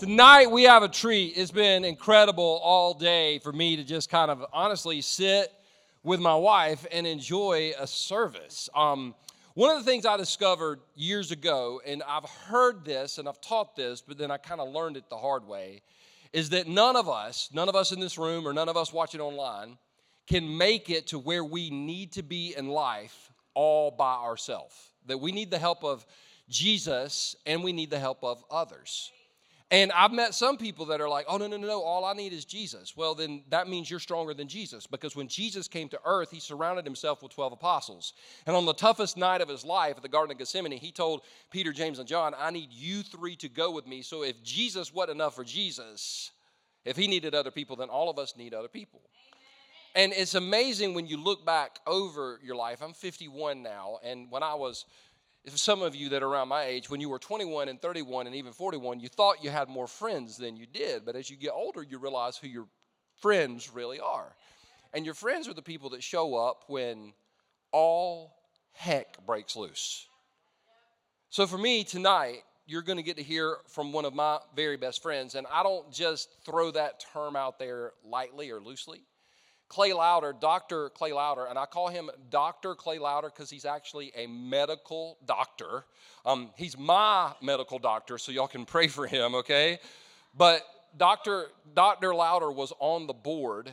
Tonight we have a treat. It's been incredible all day for me to just kind of honestly sit with my wife and enjoy a service. Um, one of the things I discovered years ago, and I've heard this and I've taught this, but then I kind of learned it the hard way, is that none of us, none of us in this room or none of us watching online, can make it to where we need to be in life all by ourselves. That we need the help of Jesus and we need the help of others. And I've met some people that are like, oh, no, no, no, no, all I need is Jesus. Well, then that means you're stronger than Jesus because when Jesus came to earth, he surrounded himself with 12 apostles. And on the toughest night of his life at the Garden of Gethsemane, he told Peter, James, and John, I need you three to go with me. So if Jesus wasn't enough for Jesus, if he needed other people, then all of us need other people. And it's amazing when you look back over your life. I'm 51 now, and when I was if some of you that are around my age, when you were 21 and 31 and even 41, you thought you had more friends than you did. But as you get older, you realize who your friends really are. And your friends are the people that show up when all heck breaks loose. So for me tonight, you're going to get to hear from one of my very best friends. And I don't just throw that term out there lightly or loosely. Clay Louder, Dr. Clay Louder, and I call him Dr. Clay Louder because he's actually a medical doctor. Um, he's my medical doctor, so y'all can pray for him, okay? But Dr. Dr. Louder was on the board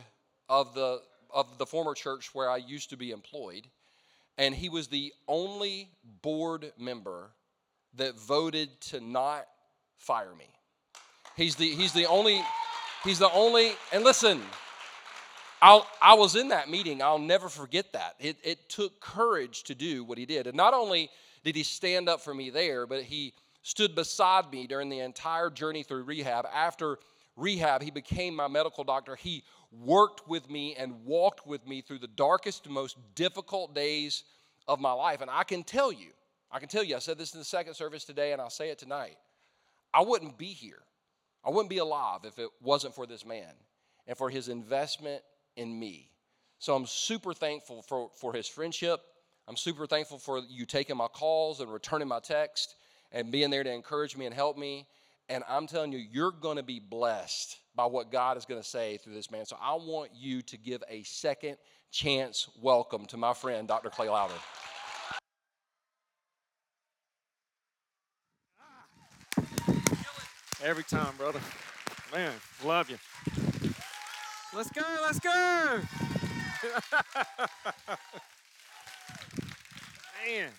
of the of the former church where I used to be employed, and he was the only board member that voted to not fire me. He's the he's the only he's the only and listen, I'll, i was in that meeting. I'll never forget that. It, it took courage to do what he did. And not only did he stand up for me there, but he stood beside me during the entire journey through rehab. After rehab, he became my medical doctor. He worked with me and walked with me through the darkest, most difficult days of my life. And I can tell you, I can tell you, I said this in the second service today, and I'll say it tonight. I wouldn't be here. I wouldn't be alive if it wasn't for this man and for his investment in me. So I'm super thankful for, for his friendship. I'm super thankful for you taking my calls and returning my text and being there to encourage me and help me. And I'm telling you, you're going to be blessed by what God is going to say through this man. So I want you to give a second chance welcome to my friend, Dr. Clay Louder. Every time, brother. Man, love you. Let's go, let's go. Man.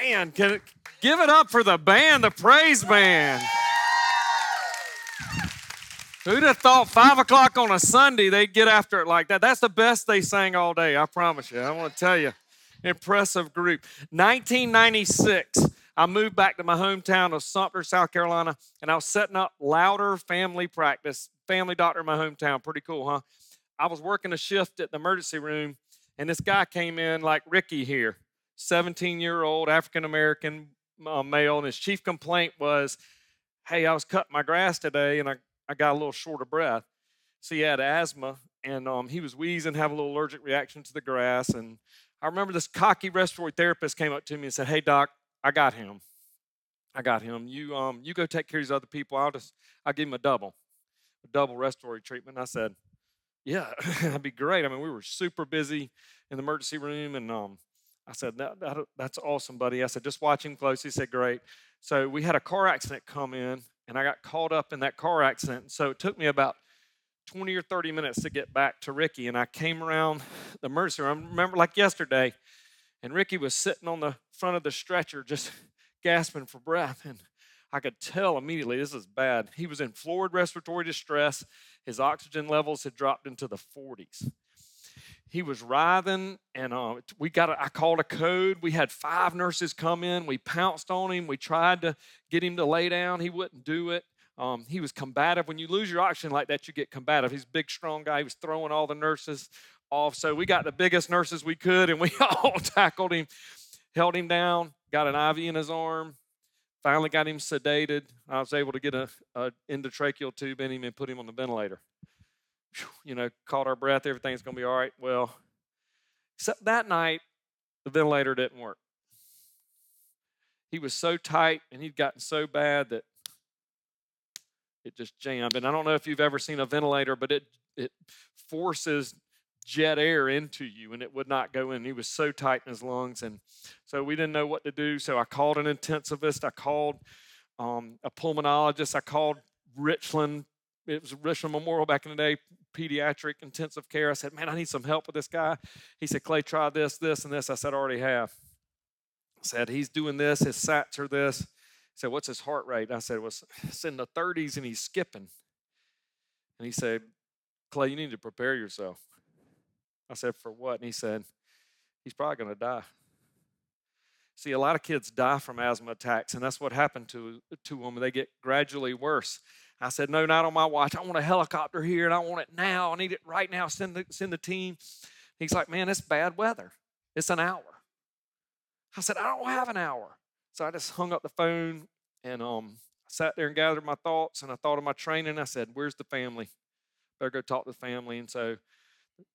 Man, can it, give it up for the band, the praise band. Who'd have thought five o'clock on a Sunday they'd get after it like that? That's the best they sang all day, I promise you. I want to tell you. Impressive group. 1996. I moved back to my hometown of Sumter, South Carolina, and I was setting up Louder Family Practice, family doctor in my hometown. Pretty cool, huh? I was working a shift at the emergency room, and this guy came in like Ricky here, 17 year old African American uh, male, and his chief complaint was, Hey, I was cutting my grass today, and I, I got a little short of breath. So he had asthma, and um, he was wheezing, having a little allergic reaction to the grass. And I remember this cocky respiratory therapist came up to me and said, Hey, doc, I got him. I got him. You um you go take care of these other people. I'll just I'll give him a double, a double respiratory treatment. I said, yeah, that'd be great. I mean, we were super busy in the emergency room, and um, I said that, that, that's awesome, buddy. I said just watch him close. He said great. So we had a car accident come in, and I got caught up in that car accident. So it took me about 20 or 30 minutes to get back to Ricky, and I came around the emergency room. I remember like yesterday. And Ricky was sitting on the front of the stretcher just gasping for breath. And I could tell immediately this is bad. He was in florid respiratory distress. His oxygen levels had dropped into the 40s. He was writhing, and uh, we got. A, I called a code. We had five nurses come in. We pounced on him. We tried to get him to lay down. He wouldn't do it. Um, he was combative. When you lose your oxygen like that, you get combative. He's a big, strong guy. He was throwing all the nurses off. So we got the biggest nurses we could, and we all tackled him, held him down, got an IV in his arm, finally got him sedated. I was able to get a, a endotracheal tube in him and put him on the ventilator. You know, caught our breath, everything's going to be all right. Well, except that night, the ventilator didn't work. He was so tight and he'd gotten so bad that it just jammed. And I don't know if you've ever seen a ventilator, but it it forces jet air into you and it would not go in. He was so tight in his lungs. And so we didn't know what to do. So I called an intensivist. I called um, a pulmonologist. I called Richland. It was Richland Memorial back in the day, pediatric intensive care. I said, Man, I need some help with this guy. He said, Clay, try this, this, and this. I said, I already have. I said, He's doing this. His sats are this. He said, What's his heart rate? I said, Well, it's in the 30s and he's skipping. And he said, Clay, you need to prepare yourself. I said, For what? And he said, He's probably going to die. See, a lot of kids die from asthma attacks, and that's what happened to, to them. They get gradually worse. I said, No, not on my watch. I want a helicopter here, and I want it now. I need it right now. Send the, send the team. He's like, Man, it's bad weather. It's an hour. I said, I don't have an hour. So I just hung up the phone and um, sat there and gathered my thoughts, and I thought of my training. I said, Where's the family? Better go talk to the family. And so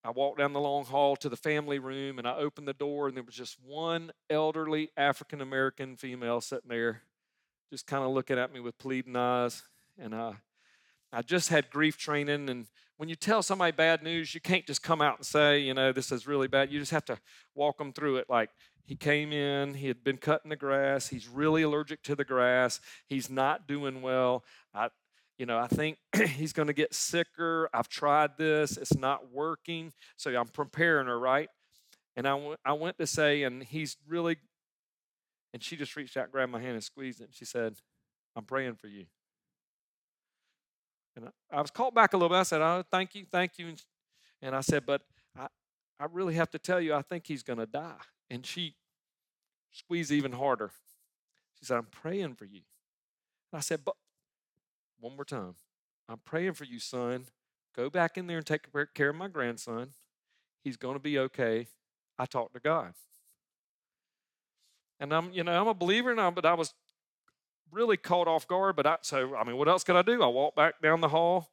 I walked down the long hall to the family room and I opened the door, and there was just one elderly African American female sitting there, just kind of looking at me with pleading eyes. And I, I just had grief training. And when you tell somebody bad news, you can't just come out and say, you know, this is really bad. You just have to walk them through it. Like he came in, he had been cutting the grass, he's really allergic to the grass, he's not doing well. I, you know, I think he's going to get sicker. I've tried this, it's not working. So I'm preparing her, right? And I, w- I went to say, and he's really, and she just reached out, grabbed my hand, and squeezed it. And she said, I'm praying for you. And I, I was called back a little bit. I said, Oh, thank you, thank you. And I said, But I, I really have to tell you, I think he's going to die. And she squeezed even harder. She said, I'm praying for you. And I said, But one more time. I'm praying for you, son. Go back in there and take care of my grandson. He's going to be okay. I talked to God. And I'm, you know, I'm a believer now, but I was really caught off guard. But I, so, I mean, what else could I do? I walked back down the hall,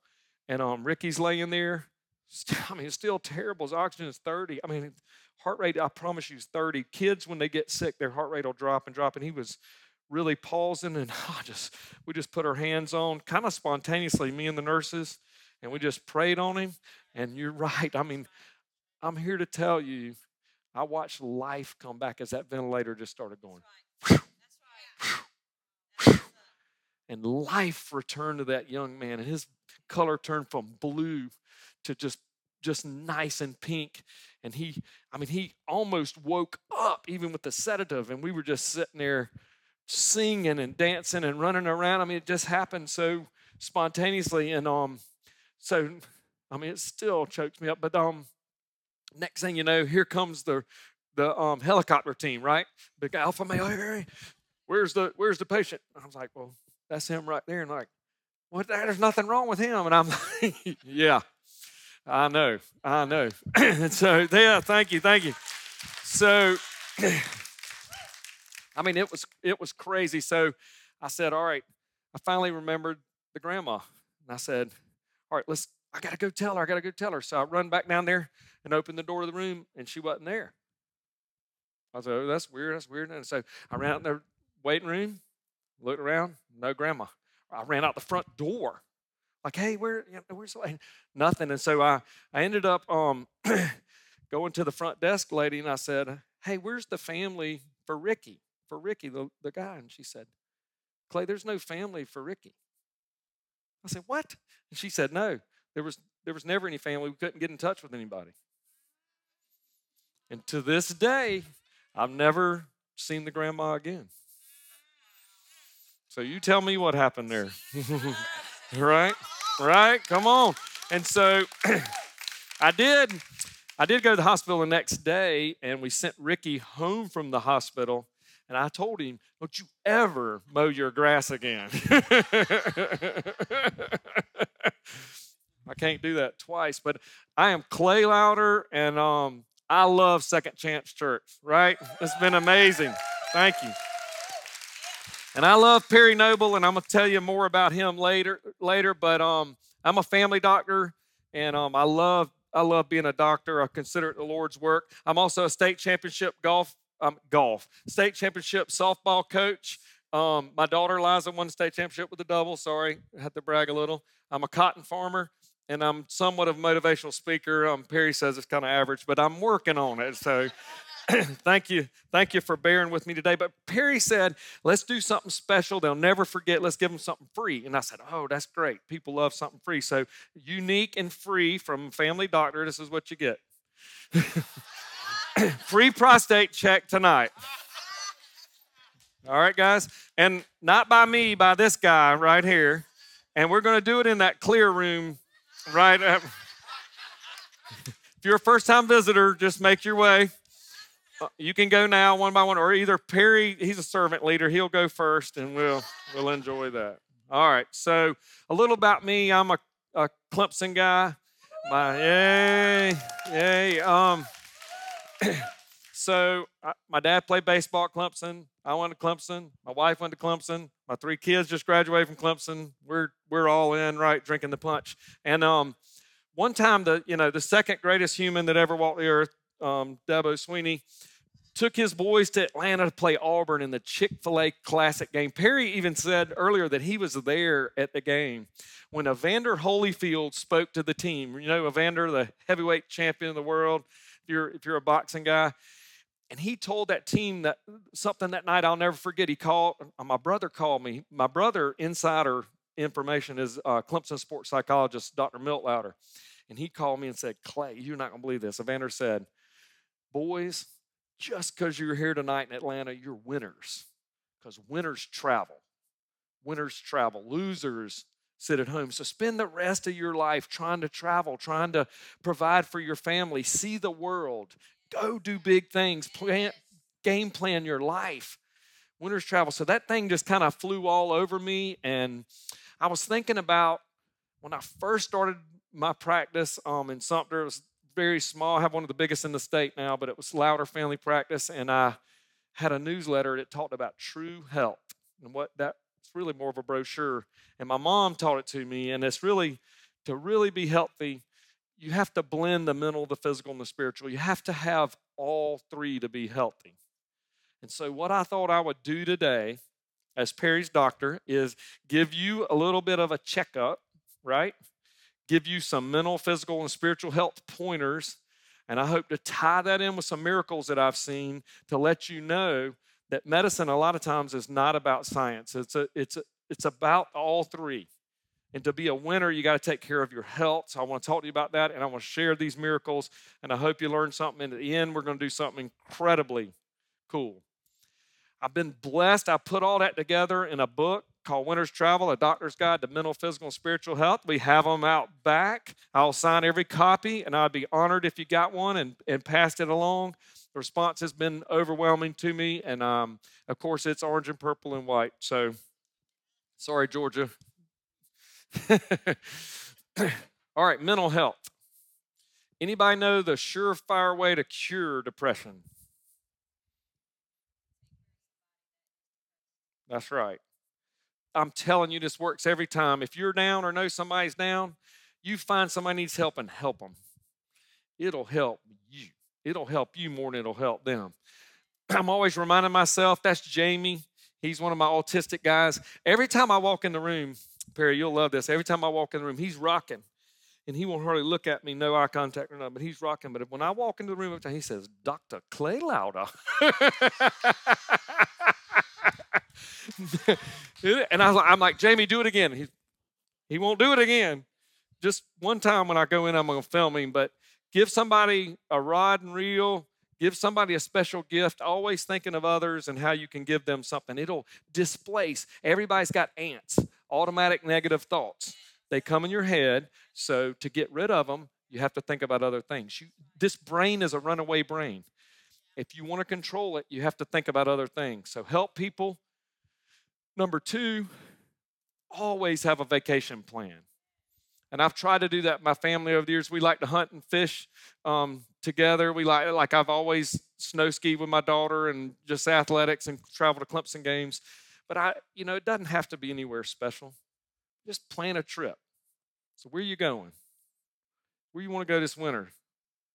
and um, Ricky's laying there. I mean, it's still terrible. His oxygen is 30. I mean, heart rate, I promise you, is 30. Kids, when they get sick, their heart rate will drop and drop. And he was really pausing and oh, just we just put our hands on kind of spontaneously me and the nurses and we just prayed on him. And you're right i mean i'm here to tell you i watched life come back as that ventilator just started going. And life returned to that young man and his color turned from blue to just just nice and pink. And he i mean he almost woke up even with the sedative and we were just sitting there singing and dancing and running around. I mean, it just happened so spontaneously. And um, so, I mean, it still chokes me up. But um, next thing you know, here comes the the um, helicopter team, right? Big alpha male. Where's the where's the patient? I was like, well, that's him right there. And like, what? There's nothing wrong with him. And I'm like, yeah, I know, I know. and so, yeah, thank you, thank you. So. I mean, it was it was crazy. So I said, all right. I finally remembered the grandma, and I said, all right, let's. I gotta go tell her. I gotta go tell her. So I run back down there and open the door of the room, and she wasn't there. I said, oh, that's weird. That's weird. And so I ran out in the waiting room, looked around, no grandma. I ran out the front door, like, hey, where, you know, where's the nothing? And so I, I ended up um, going to the front desk lady, and I said, hey, where's the family for Ricky? For Ricky, the, the guy. And she said, Clay, there's no family for Ricky. I said, What? And she said, No, there was, there was never any family. We couldn't get in touch with anybody. And to this day, I've never seen the grandma again. So you tell me what happened there. right? Right? Come on. And so I did I did go to the hospital the next day and we sent Ricky home from the hospital and I told him, Don't you ever mow your grass again. I can't do that twice, but I am Clay Louder, and um, I love Second Chance Church, right? It's been amazing. Thank you. And I love Perry Noble, and I'm gonna tell you more about him later. Later, but um, I'm a family doctor, and um, I love I love being a doctor. I consider it the Lord's work. I'm also a state championship golf um, golf, state championship softball coach, Um, my daughter Liza won state championship with the double. Sorry, I had to brag a little. I'm a cotton farmer and I'm somewhat of a motivational speaker. Um, Perry says it's kind of average, but I'm working on it. So thank you. Thank you for bearing with me today. But Perry said, let's do something special. They'll never forget. Let's give them something free. And I said, oh, that's great. People love something free. So unique and free from Family Doctor. This is what you get. free prostate check tonight. All right, guys. And not by me, by this guy right here. And we're going to do it in that clear room right. If you're a first time visitor, just make your way. Uh, you can go now one by one, or either Perry, he's a servant leader, he'll go first and we'll, we'll enjoy that. All right, so a little about me. I'm a, a Clemson guy. My, yay, yay. Um, so I, my dad played baseball at Clemson. I went to Clemson. My wife went to Clemson. My three kids just graduated from Clemson. We're we're all in, right, drinking the punch. And um, one time, the you know the second greatest human that ever walked the earth, um, Dabo Swinney, took his boys to Atlanta to play Auburn in the Chick Fil A Classic game. Perry even said earlier that he was there at the game when Evander Holyfield spoke to the team. You know, Evander, the heavyweight champion of the world. If you're if you're a boxing guy and he told that team that something that night I'll never forget. He called my brother called me. My brother, insider information, is uh, Clemson sports psychologist Dr. Milt Louder, and he called me and said, "Clay, you're not gonna believe this." Evander said, "Boys, just because you're here tonight in Atlanta, you're winners, because winners travel. Winners travel. Losers." Sit at home. So spend the rest of your life trying to travel, trying to provide for your family, see the world, Go do big things. Plan, game plan your life. Winners travel. So that thing just kind of flew all over me. And I was thinking about when I first started my practice um, in Sumter, it was very small. I have one of the biggest in the state now, but it was Louder Family Practice. And I had a newsletter that talked about true health and what that it's really more of a brochure. And my mom taught it to me. And it's really to really be healthy, you have to blend the mental, the physical, and the spiritual. You have to have all three to be healthy. And so, what I thought I would do today, as Perry's doctor, is give you a little bit of a checkup, right? Give you some mental, physical, and spiritual health pointers. And I hope to tie that in with some miracles that I've seen to let you know that medicine, a lot of times, is not about science. It's, a, it's, a, it's about all three. And to be a winner, you got to take care of your health. So I want to talk to you about that, and I want to share these miracles. And I hope you learn something. And at the end, we're going to do something incredibly cool. I've been blessed. I put all that together in a book called Winner's Travel, a doctor's guide to mental, physical, and spiritual health. We have them out back. I'll sign every copy, and I'd be honored if you got one and, and passed it along. The response has been overwhelming to me, and um, of course, it's orange and purple and white. So, sorry, Georgia, All right, mental health. Anybody know the surefire way to cure depression? That's right. I'm telling you, this works every time. If you're down or know somebody's down, you find somebody needs help and help them. It'll help you. It'll help you more than it'll help them. I'm always reminding myself that's Jamie. He's one of my autistic guys. Every time I walk in the room, Perry, you'll love this. Every time I walk in the room, he's rocking. And he won't hardly look at me, no eye contact or nothing, but he's rocking. But when I walk into the room, he says, Dr. Clay Louder. and I was like, I'm like, Jamie, do it again. He, he won't do it again. Just one time when I go in, I'm going to film him. But give somebody a rod and reel, give somebody a special gift, always thinking of others and how you can give them something. It'll displace. Everybody's got ants automatic negative thoughts. They come in your head. So to get rid of them, you have to think about other things. You, this brain is a runaway brain. If you want to control it, you have to think about other things. So help people. Number two, always have a vacation plan. And I've tried to do that. My family over the years, we like to hunt and fish um, together. We like, like I've always snow skied with my daughter and just athletics and travel to Clemson games. But I, you know, it doesn't have to be anywhere special. Just plan a trip. So where are you going? Where you want to go this winter?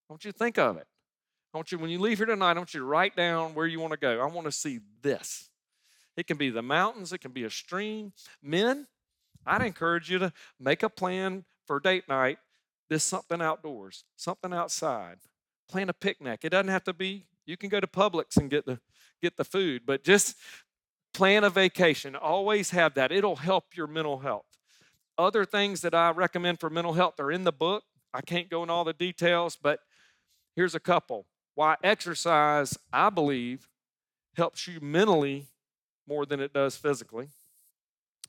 I want you to think of it. I want you, when you leave here tonight, I want you to write down where you want to go. I want to see this. It can be the mountains, it can be a stream. Men, I'd encourage you to make a plan for date night. This something outdoors, something outside. Plan a picnic. It doesn't have to be, you can go to Publix and get the get the food, but just plan a vacation. Always have that. It'll help your mental health. Other things that I recommend for mental health are in the book. I can't go in all the details, but here's a couple. Why exercise, I believe, helps you mentally more than it does physically.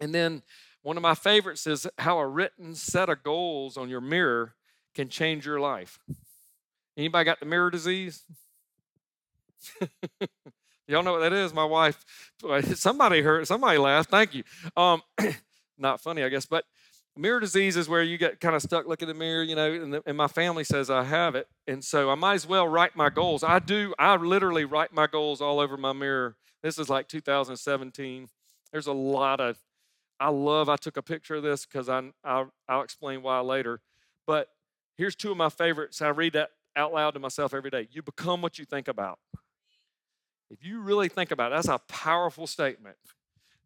And then one of my favorites is how a written set of goals on your mirror can change your life. Anybody got the mirror disease? Y'all know what that is? My wife, somebody heard, somebody laughed. Thank you. Um, not funny, I guess, but mirror disease is where you get kind of stuck looking in the mirror, you know, and, the, and, my family says I have it. And so I might as well write my goals. I do, I literally write my goals all over my mirror. This is like 2017. There's a lot of, I love, I took a picture of this because I, I'll, I'll explain why later. But here's two of my favorites. I read that out loud to myself every day. You become what you think about. If you really think about it, that's a powerful statement.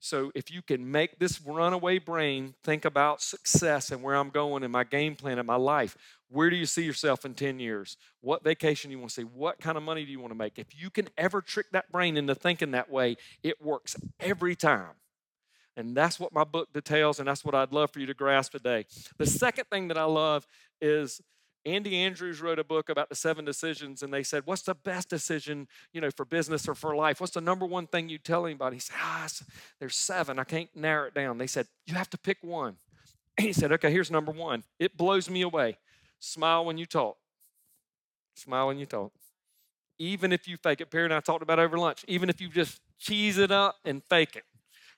So if you can make this runaway brain think about success and where I'm going in my game plan in my life, where do you see yourself in 10 years? What vacation do you want to see? What kind of money do you want to make? If you can ever trick that brain into thinking that way, it works every time. And that's what my book details, and that's what I'd love for you to grasp today. The second thing that I love is Andy Andrews wrote a book about the seven decisions, and they said, What's the best decision, you know, for business or for life? What's the number one thing you tell anybody? He said, Ah, there's seven. I can't narrow it down. They said, You have to pick one. And He said, Okay, here's number one. It blows me away. Smile when you talk. Smile when you talk. Even if you fake it. Perry and I talked about over lunch. Even if you just cheese it up and fake it,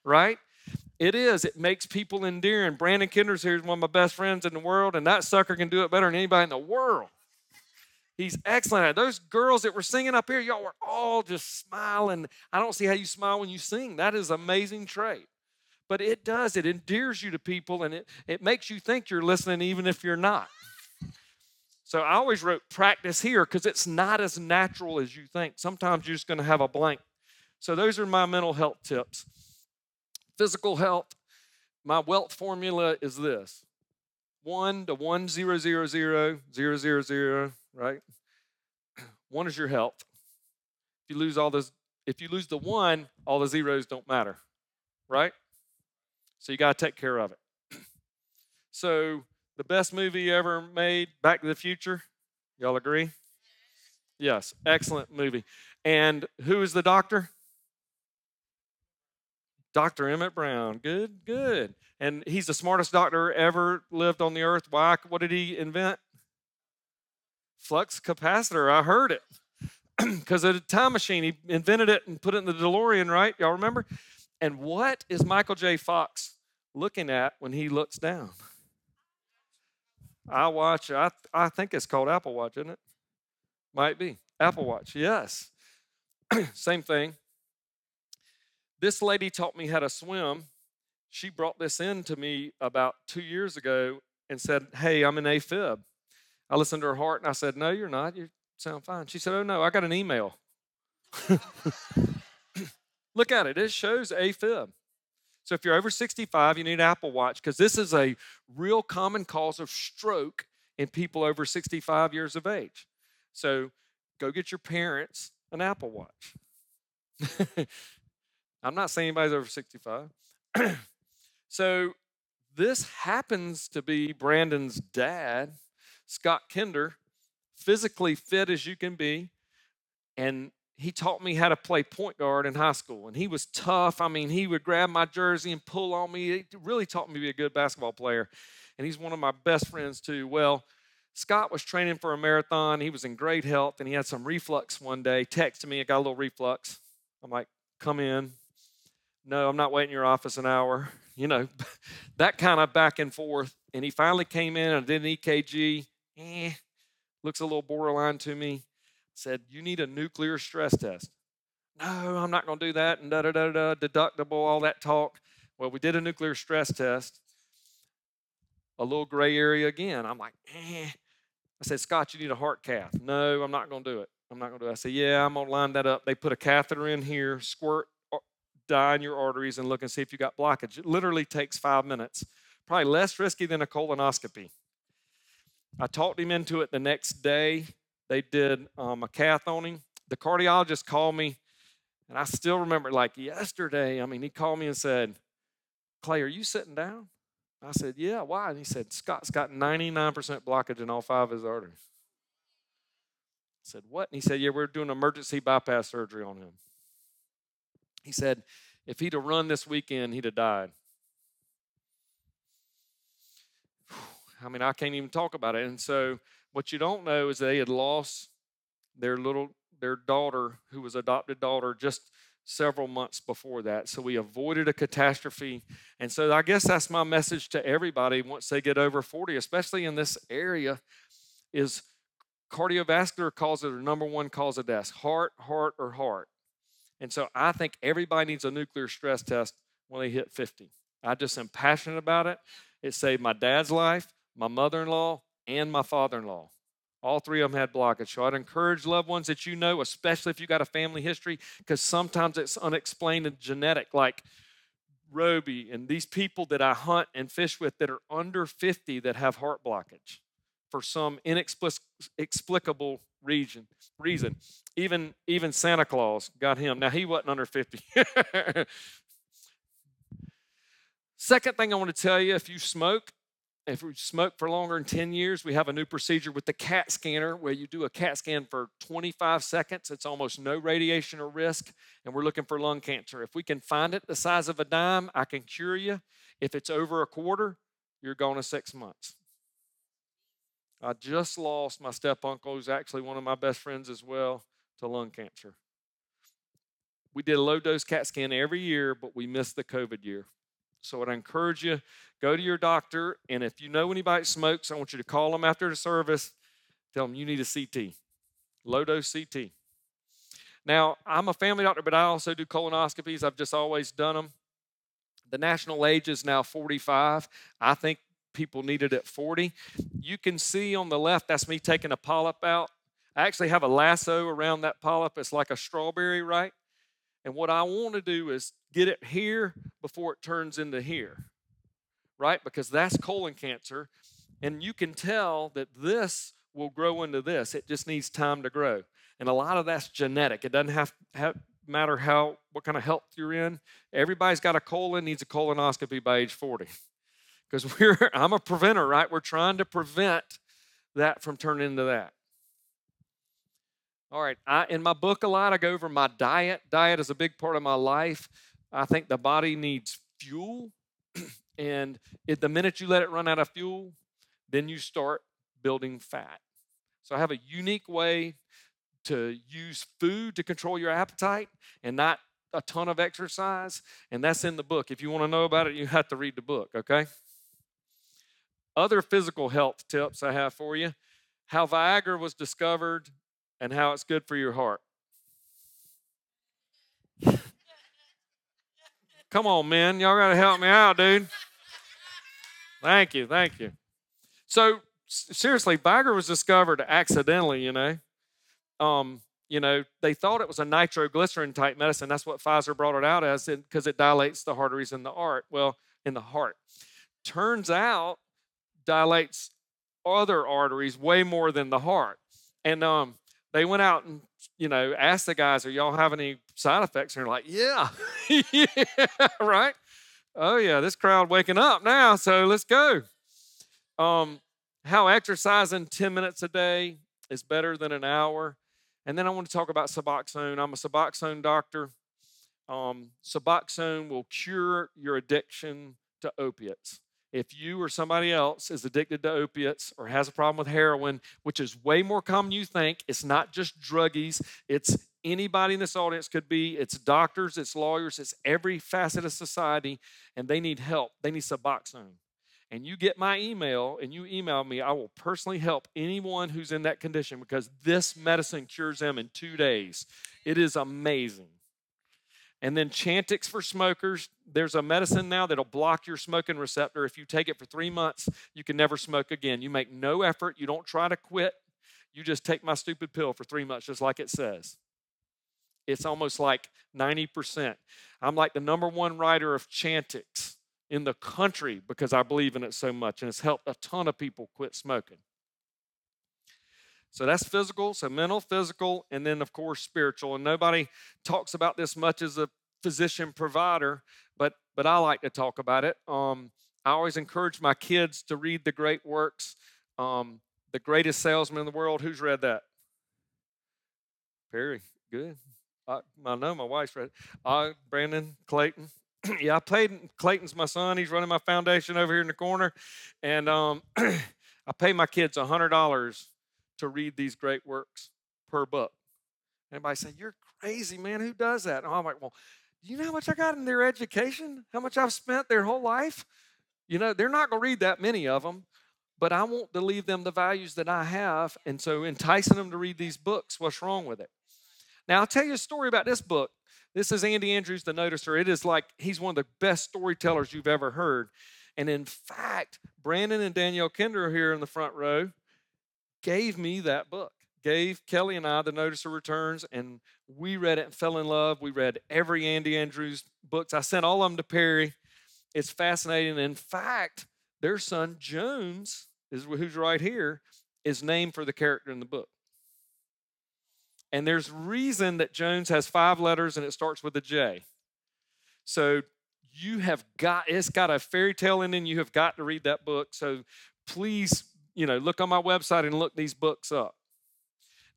right? It is. It makes people endearing. Brandon Kinder's here is one of my best friends in the world, and that sucker can do it better than anybody in the world. He's excellent. Those girls that were singing up here, y'all were all just smiling. I don't see how you smile when you sing. That is an amazing trait. But it does. It endears you to people, and it, it makes you think you're listening even if you're not. So I always wrote practice here because it's not as natural as you think. Sometimes you're just going to have a blank. So those are my mental health tips physical health, my wealth formula is this one to one zero zero zero zero zero zero, right? One is your health. If you lose all those, if you lose the one, all the zeros don't matter, right? So you got to take care of it. So the best movie ever made, Back to the Future. Y'all agree? Yes, excellent movie. And who is the doctor? Dr. Emmett Brown. Good, good. And he's the smartest doctor ever lived on the earth. Why? What did he invent? Flux capacitor. I heard it. Because of a time machine, he invented it and put it in the DeLorean, right? Y'all remember? And what is Michael J. Fox looking at when he looks down? I watch, I, I think it's called Apple Watch, isn't it? Might be. Apple Watch, yes. Same thing. This lady taught me how to swim. She brought this in to me about two years ago and said, Hey, I'm an AFib. I listened to her heart and I said, No, you're not. You sound fine. She said, Oh, no, I got an email. Look at it, it shows AFib. So if you're over 65, you need an Apple Watch because this is a real common cause of stroke in people over 65 years of age. So go get your parents an Apple Watch. I'm not saying anybody's over 65. so this happens to be Brandon's dad, Scott Kinder, physically fit as you can be. And he taught me how to play point guard in high school. And he was tough. I mean, he would grab my jersey and pull on me. He really taught me to be a good basketball player. And he's one of my best friends, too. Well, Scott was training for a marathon. He was in great health and he had some reflux one day. Texted me, I got a little reflux. I'm like, come in. No, I'm not waiting in your office an hour. You know, that kind of back and forth. And he finally came in and did an EKG. Eh, looks a little borderline to me. Said, You need a nuclear stress test. No, I'm not going to do that. And da da da da, deductible, all that talk. Well, we did a nuclear stress test. A little gray area again. I'm like, eh. I said, Scott, you need a heart cath. No, I'm not going to do it. I'm not going to do it. I said, Yeah, I'm going to line that up. They put a catheter in here, squirt dye your arteries and look and see if you got blockage. It literally takes five minutes, probably less risky than a colonoscopy. I talked him into it the next day. They did um, a cath on him. The cardiologist called me, and I still remember like yesterday. I mean, he called me and said, Clay, are you sitting down? I said, Yeah, why? And he said, Scott's got 99% blockage in all five of his arteries. I said, What? And he said, Yeah, we're doing emergency bypass surgery on him. He said, If he'd have run this weekend, he'd have died. I mean, I can't even talk about it. And so, what you don't know is they had lost their little their daughter, who was adopted daughter, just several months before that. So we avoided a catastrophe. And so I guess that's my message to everybody once they get over 40, especially in this area, is cardiovascular causes are number one cause of death. Heart, heart, or heart. And so I think everybody needs a nuclear stress test when they hit 50. I just am passionate about it. It saved my dad's life, my mother-in-law, and my father-in-law. All three of them had blockage. So I'd encourage loved ones that you know, especially if you got a family history, because sometimes it's unexplained and genetic, like Roby and these people that I hunt and fish with that are under 50 that have heart blockage for some inexplicable reason. Reason. Even even Santa Claus got him. Now he wasn't under 50. Second thing I want to tell you, if you smoke, if you smoke for longer than 10 years, we have a new procedure with the CAT scanner where you do a CAT scan for 25 seconds. It's almost no radiation or risk, and we're looking for lung cancer. If we can find it the size of a dime, I can cure you. If it's over a quarter, you're gone in six months. I just lost my step uncle, who's actually one of my best friends as well, to lung cancer. We did a low dose CAT scan every year, but we missed the COVID year. So I'd encourage you, go to your doctor, and if you know anybody smokes, I want you to call them after the service, tell them you need a CT, low dose CT. Now, I'm a family doctor, but I also do colonoscopies. I've just always done them. The national age is now 45. I think people need it at 40. You can see on the left, that's me taking a polyp out. I actually have a lasso around that polyp. It's like a strawberry, right? And what I want to do is get it here before it turns into here, right? Because that's colon cancer. And you can tell that this will grow into this. It just needs time to grow. And a lot of that's genetic. It doesn't have, have matter how what kind of health you're in. Everybody's got a colon, needs a colonoscopy by age 40. Because we're I'm a preventer, right? We're trying to prevent that from turning into that. All right, I, in my book a lot, I go over my diet. Diet is a big part of my life. I think the body needs fuel, and the minute you let it run out of fuel, then you start building fat. So I have a unique way to use food to control your appetite and not a ton of exercise, and that's in the book. If you want to know about it, you have to read the book, okay? Other physical health tips I have for you how Viagra was discovered and how it's good for your heart. Come on, man. Y'all got to help me out, dude. Thank you. Thank you. So, seriously, Viagra was discovered accidentally, you know. Um, you know, they thought it was a nitroglycerin type medicine. That's what Pfizer brought it out as because it, dilates the arteries in the heart. Well, in the heart. Turns out dilates other arteries way more than the heart. And um, they went out and you know asked the guys, "Are y'all having any side effects?" And they're like, "Yeah, yeah, right. Oh yeah, this crowd waking up now, so let's go." Um, how exercising 10 minutes a day is better than an hour. And then I want to talk about Suboxone. I'm a Suboxone doctor. Um, Suboxone will cure your addiction to opiates if you or somebody else is addicted to opiates or has a problem with heroin, which is way more common you think, it's not just druggies, it's anybody in this audience could be, it's doctors, it's lawyers, it's every facet of society, and they need help. They need Suboxone. And you get my email and you email me, I will personally help anyone who's in that condition because this medicine cures them in two days. It is amazing. And then Chantix for smokers. There's a medicine now that'll block your smoking receptor. If you take it for three months, you can never smoke again. You make no effort. You don't try to quit. You just take my stupid pill for three months, just like it says. It's almost like 90%. I'm like the number one writer of Chantix in the country because I believe in it so much, and it's helped a ton of people quit smoking. So that's physical, so mental, physical, and then of course spiritual. And nobody talks about this much as a physician provider, but but I like to talk about it. Um, I always encourage my kids to read the great works. Um, the greatest salesman in the world. Who's read that? Perry, good. I, I know my wife's read. Uh, Brandon Clayton. yeah, I played. Clayton's my son. He's running my foundation over here in the corner, and um, I pay my kids a hundred dollars to read these great works per book. Anybody say you're crazy, man? Who does that? And I'm like, well, you know how much I got in their education? How much I've spent their whole life? You know, they're not going to read that many of them, but I want to leave them the values that I have. And so enticing them to read these books, what's wrong with it? Now, I'll tell you a story about this book. This is Andy Andrews, the noticer. It is like he's one of the best storytellers you've ever heard. And in fact, Brandon and Danielle Kinder are here in the front row gave me that book. Gave Kelly and I the Noticer Returns, and we read it and fell in love. We read every Andy Andrews books. I sent all of them to Perry. It's fascinating. In fact, their son Jones is who's right here is named for the character in the book. And there's reason that Jones has five letters and it starts with a J. So you have got it's got a fairy tale in it. You have got to read that book. So please, you know, look on my website and look these books up.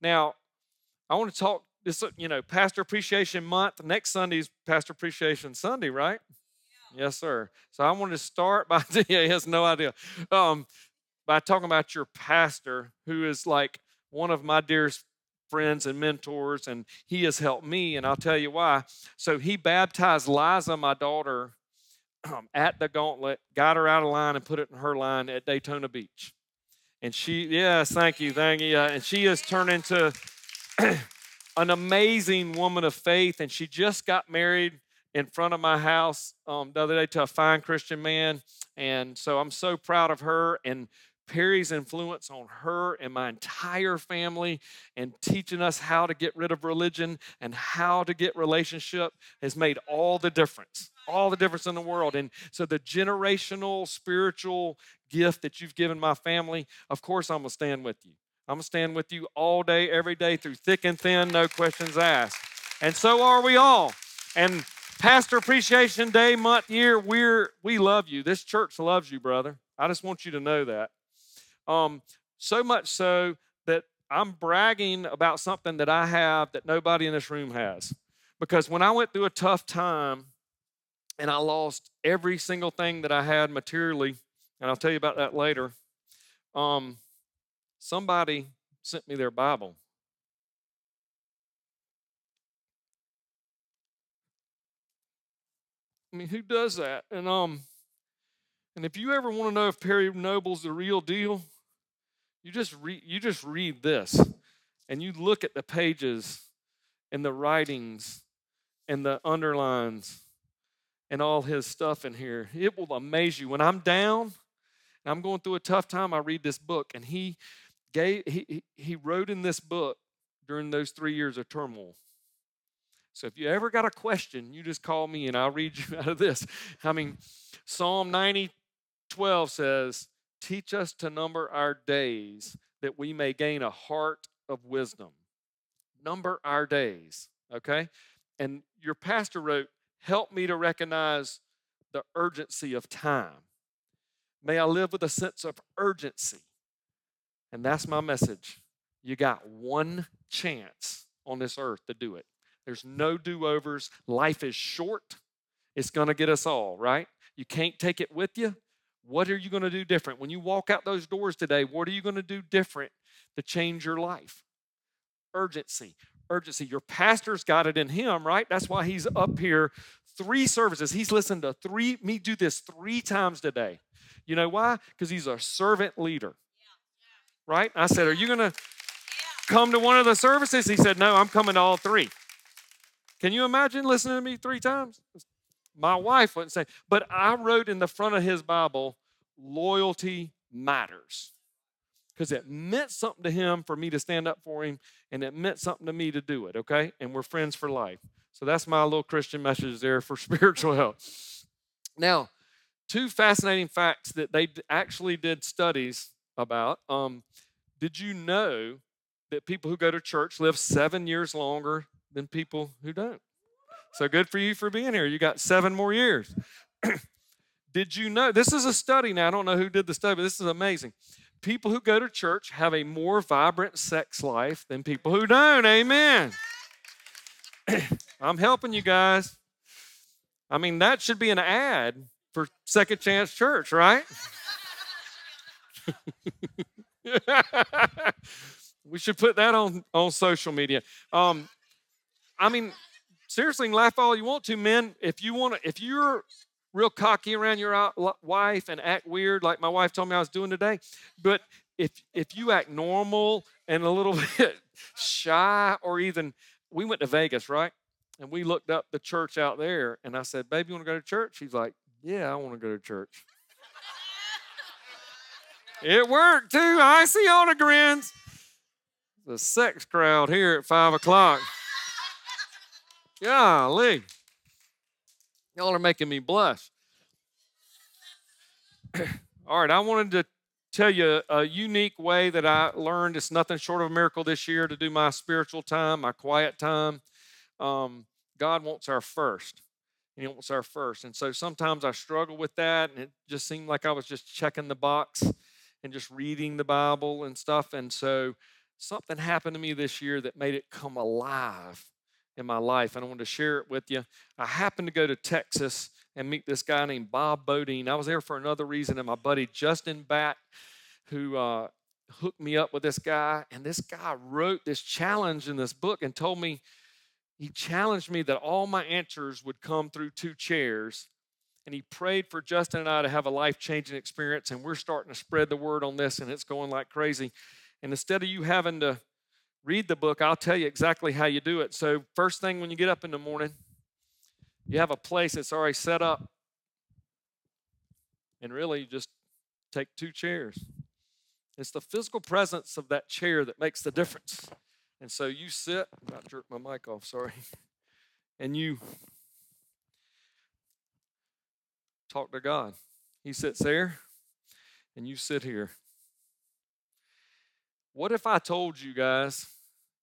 Now, I want to talk this, you know, Pastor Appreciation Month. Next Sunday is Pastor Appreciation Sunday, right? Yes, sir. So I want to start by yeah, he has no idea. Um, by talking about your pastor, who is like one of my dearest friends and mentors, and he has helped me, and I'll tell you why. So he baptized Liza, my daughter, um, at the gauntlet, got her out of line, and put it in her line at Daytona Beach. And she, yes, thank you, thank you. Uh, and she has turned into an amazing woman of faith, and she just got married in front of my house um, the other day to a fine Christian man. And so I'm so proud of her and Perry's influence on her and my entire family and teaching us how to get rid of religion and how to get relationship has made all the difference all the difference in the world and so the generational spiritual gift that you've given my family of course i'm going to stand with you i'm going to stand with you all day every day through thick and thin no questions asked and so are we all and Pastor Appreciation Day, month, year, we're we love you. This church loves you, brother. I just want you to know that. Um, so much so that I'm bragging about something that I have that nobody in this room has. Because when I went through a tough time and I lost every single thing that I had materially, and I'll tell you about that later, um, somebody sent me their Bible. I mean, who does that? And um, and if you ever want to know if Perry Noble's the real deal, you just read you just read this, and you look at the pages, and the writings, and the underlines, and all his stuff in here. It will amaze you. When I'm down, and I'm going through a tough time, I read this book, and he gave he he wrote in this book during those three years of turmoil. So if you ever got a question, you just call me and I'll read you out of this. I mean, Psalm 90, 12 says, Teach us to number our days that we may gain a heart of wisdom. Number our days, okay? And your pastor wrote, Help me to recognize the urgency of time. May I live with a sense of urgency. And that's my message. You got one chance on this earth to do it. There's no do overs. Life is short. It's going to get us all, right? You can't take it with you. What are you going to do different? When you walk out those doors today, what are you going to do different to change your life? Urgency. Urgency. Your pastor's got it in him, right? That's why he's up here three services. He's listened to three, me do this three times today. You know why? Because he's a servant leader. Right? I said, Are you going to come to one of the services? He said, No, I'm coming to all three. Can you imagine listening to me three times? My wife wouldn't say, but I wrote in the front of his Bible, loyalty matters. because it meant something to him for me to stand up for him, and it meant something to me to do it, okay? And we're friends for life. So that's my little Christian message there for spiritual health. Now, two fascinating facts that they actually did studies about. Um, did you know that people who go to church live seven years longer than people who don't? So good for you for being here. You got seven more years. did you know? This is a study now. I don't know who did the study, but this is amazing people who go to church have a more vibrant sex life than people who don't. Amen. I'm helping you guys. I mean, that should be an ad for Second Chance Church, right? we should put that on, on social media. Um, I mean, seriously, laugh all you want to, men. If you want to, if you're real cocky around your wife and act weird like my wife told me I was doing today. But if if you act normal and a little bit shy or even we went to Vegas, right? And we looked up the church out there and I said, "Baby, you want to go to church?" She's like, "Yeah, I want to go to church." it worked too. I see all the grins. The sex crowd here at five o'clock. Golly. Y'all are making me blush. All right, I wanted to tell you a unique way that I learned. It's nothing short of a miracle this year to do my spiritual time, my quiet time. Um, God wants our first. He wants our first. And so sometimes I struggle with that, and it just seemed like I was just checking the box and just reading the Bible and stuff. And so something happened to me this year that made it come alive in my life, and I wanted to share it with you. I happened to go to Texas and meet this guy named Bob Beaudine. I was there for another reason, and my buddy Justin Batt, who uh, hooked me up with this guy, and this guy wrote this challenge in this book and told me he challenged me that all my answers would come through two chairs. And he prayed for Justin and I to have a life changing experience. And we're starting to spread the word on this, and it's going like crazy. And instead of you having to read the book, I'll tell you exactly how you do it. So, first thing when you get up in the morning, you have a place that's already set up. And really, you just take two chairs. It's the physical presence of that chair that makes the difference. And so you sit, I jerked my mic off, sorry. And you talk to God. He sits there, and you sit here. What if I told you guys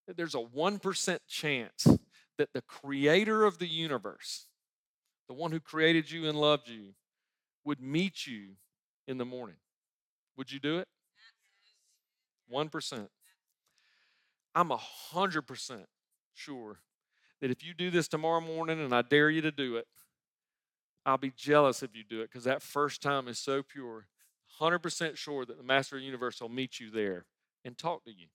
that there's a 1% chance that the creator of the universe, the one who created you and loved you, would meet you in the morning? Would you do it? 1%. I'm 100% sure that if you do this tomorrow morning and I dare you to do it, I'll be jealous if you do it because that first time is so pure. 100% sure that the Master of the Universe will meet you there and talk to you.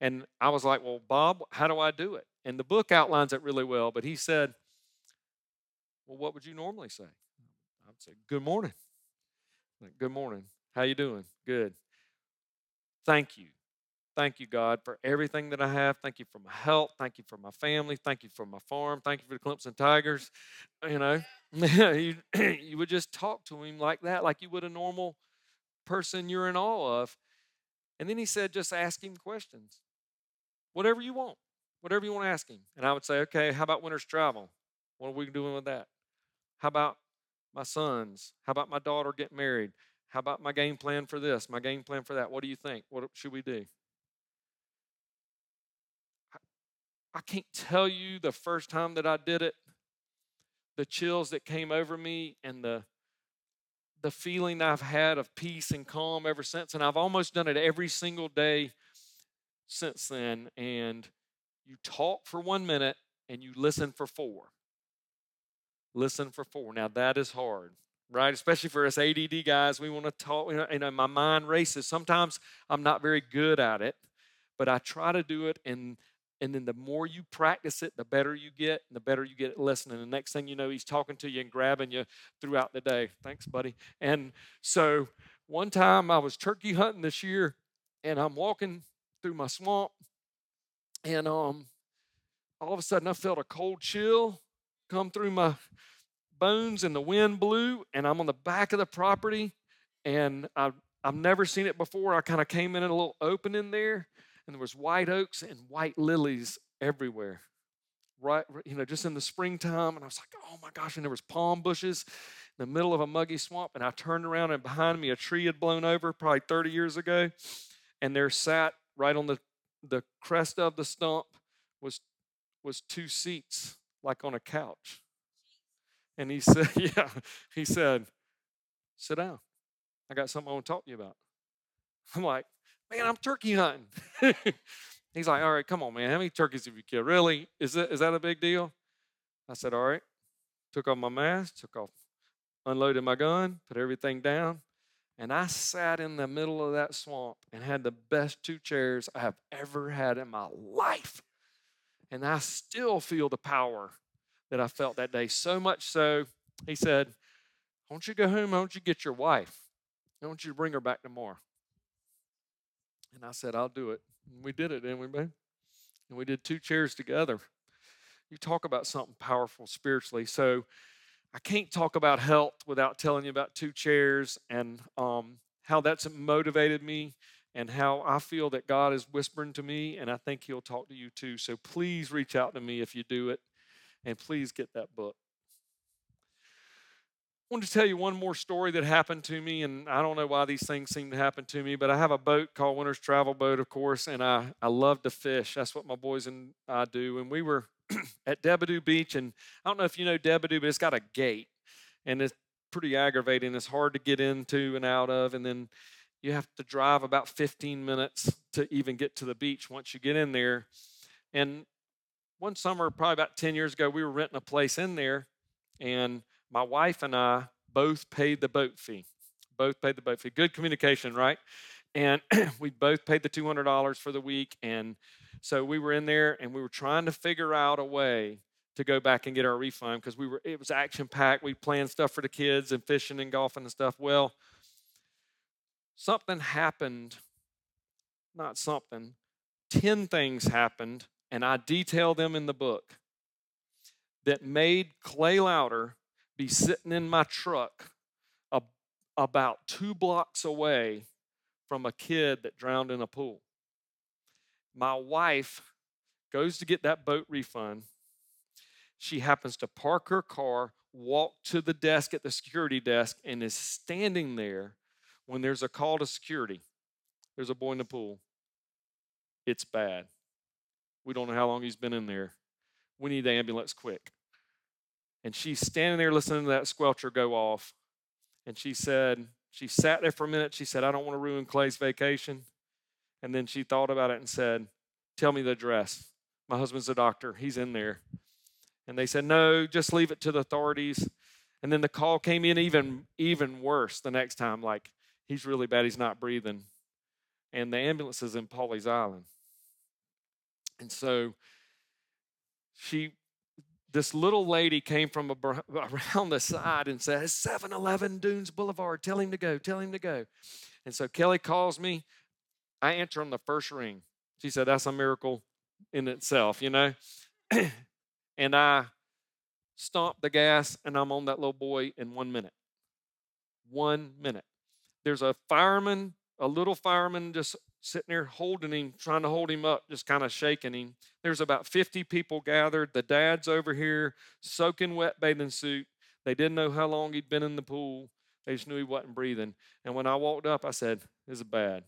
And I was like, Well, Bob, how do I do it? And the book outlines it really well, but he said, Well, what would you normally say? I would say, Good morning. Like, Good morning. How you doing? Good. Thank you. Thank you, God, for everything that I have. Thank you for my health. Thank you for my family. Thank you for my farm. Thank you for the Clemson Tigers. You know, you, you would just talk to him like that, like you would a normal person you're in awe of. And then he said, just ask him questions. Whatever you want, whatever you want to ask him. And I would say, okay, how about winter's travel? What are we doing with that? How about my sons? How about my daughter getting married? How about my game plan for this, my game plan for that? What do you think? What should we do? I can't tell you the first time that I did it, the chills that came over me and the the feeling I've had of peace and calm ever since. And I've almost done it every single day since then. And you talk for one minute and you listen for four. Listen for four. Now, that is hard, right? Especially for us ADD guys, we want to talk. You know, my mind races. Sometimes I'm not very good at it, but I try to do it. And and then the more you practice it, the better you get, and the better you get at listening. And the next thing you know, he's talking to you and grabbing you throughout the day. Thanks, buddy. And so one time I was turkey hunting this year, and I'm walking through my swamp, and um, all of a sudden I felt a cold chill come through my bones, and the wind blew, and I'm on the back of the property, and I I've never seen it before. I kind of came in a little opening there, and there was white oaks and white lilies everywhere. Right, you know, just in the springtime, and I was like, oh my gosh, and there was palm bushes in the middle of a muggy swamp, and I turned around and behind me a tree had blown over probably 30 years ago, and there sat right on the the crest of the stump was was two seats like on a couch. And he said, yeah, he said, sit down. I got something I want to talk to you about. I'm like, man, I'm turkey hunting. He's like, all right, come on, man. How many turkeys have you killed? Really? Is that, is that a big deal? I said, all right. Took off my mask, took off, unloaded my gun, put everything down. And I sat in the middle of that swamp and had the best two chairs I have ever had in my life. And I still feel the power that I felt that day. So much so, he said, Why don't you go home? Why don't you get your wife? I want you bring her back tomorrow. And I said, I'll do it. And we did it, didn't we? And we did two chairs together. You talk about something powerful spiritually. So I can't talk about health without telling you about two chairs and um, how that's motivated me and how I feel that God is whispering to me, and I think He'll talk to you too. So please reach out to me if you do it, and please get that book. I want to tell you one more story that happened to me, and I don't know why these things seem to happen to me, but I have a boat called Winter's Travel Boat, of course, and I, I love to fish. That's what my boys and I do. And we were at DeBordieu Beach, and I don't know if you know DeBordieu, but it's got a gate, and it's pretty aggravating. It's hard to get into and out of, and then you have to drive about 15 minutes to even get to the beach once you get in there. And one summer, probably about 10 years ago, we were renting a place in there, and my wife and I both paid the boat fee. Both paid the boat fee. Good communication, right? And we both paid the $200 for the week. And so we were in there and we were trying to figure out a way to go back and get our refund because we were it was action packed. We planned stuff for the kids and fishing and golfing and stuff. Well, something happened, not something, 10 things happened, and I detail them in the book that made Clay Louder be sitting in my truck about two blocks away from a kid that drowned in a pool. My wife goes to get that boat refund. She happens to park her car, walk to the desk at the security desk, and is standing there when there's a call to security. There's a boy in the pool. It's bad. We don't know how long he's been in there. We need the ambulance quick. And she's standing there listening to that squelcher go off. And she said, she sat there for a minute. She said, I don't want to ruin Clay's vacation. And then she thought about it and said, Tell me the address. My husband's a doctor. He's in there. And they said, No, just leave it to the authorities. And then the call came in even, even worse the next time, like, he's really bad, he's not breathing. And the ambulance is in Pawleys Island. And so she this little lady came from around the side and said, 7 Eleven Dunes Boulevard. Tell him to go. Tell him to go. And so Kelly calls me. I answer on the first ring. She said, That's a miracle in itself, you know? and I stomp the gas and I'm on that little boy in one minute. One minute. There's a fireman, a little fireman just sitting there holding him, trying to hold him up, just kind of shaking him. There's about 50 people gathered. The dad's over here, soaking wet bathing suit. They didn't know how long he'd been in the pool. They just knew he wasn't breathing. And when I walked up, I said, This is bad.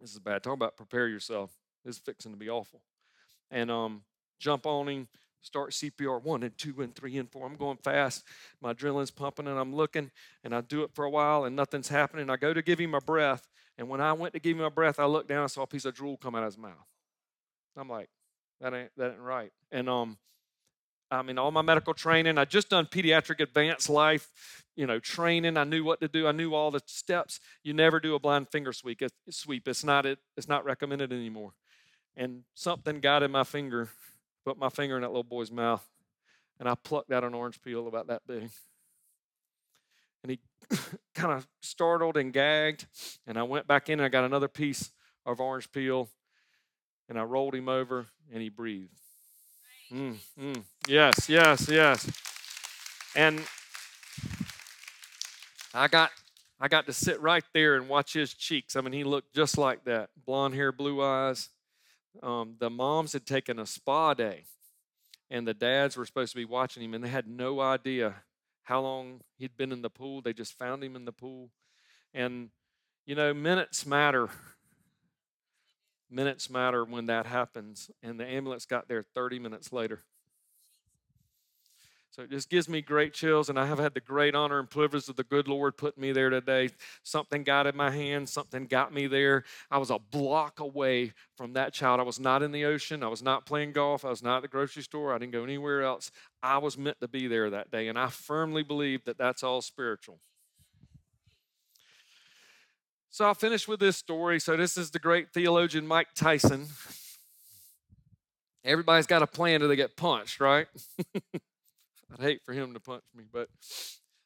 This is bad. Talk about prepare yourself. This is fixing to be awful. And um, jump on him, start CPR one and two and three and four. I'm going fast. My adrenaline's pumping and I'm looking and I do it for a while and nothing's happening. I go to give him a breath and when I went to give him a breath, I looked down and saw a piece of drool come out of his mouth. I'm like, that ain't that ain't right. And um, I mean, all my medical training, I just done pediatric advanced life, you know, training. I knew what to do. I knew all the steps. You never do a blind finger sweep. It's, sweep. It's not it. It's not recommended anymore. And something got in my finger, put my finger in that little boy's mouth, and I plucked out an orange peel about that big and he kind of startled and gagged. And I went back in and I got another piece of orange peel and I rolled him over and he breathed. Mm, mm. Yes, yes, yes. And I got I got to sit right there and watch his cheeks. I mean, he looked just like that blonde hair, blue eyes. Um, the moms had taken a spa day, and the dads were supposed to be watching him, and they had no idea how long he'd been in the pool. They just found him in the pool. And, you know, minutes matter. Minutes matter when that happens. And the ambulance got there 30 minutes later. So it just gives me great chills, and I have had the great honor and privilege of the good Lord putting me there today. Something got in my hand, something got me there. I was a block away from that child. I was not in the ocean, I was not playing golf, I was not at the grocery store, I didn't go anywhere else. I was meant to be there that day, and I firmly believe that that's all spiritual. So I'll finish with this story. So, this is the great theologian Mike Tyson. Everybody's got a plan till they get punched, right? I'd hate for him to punch me, but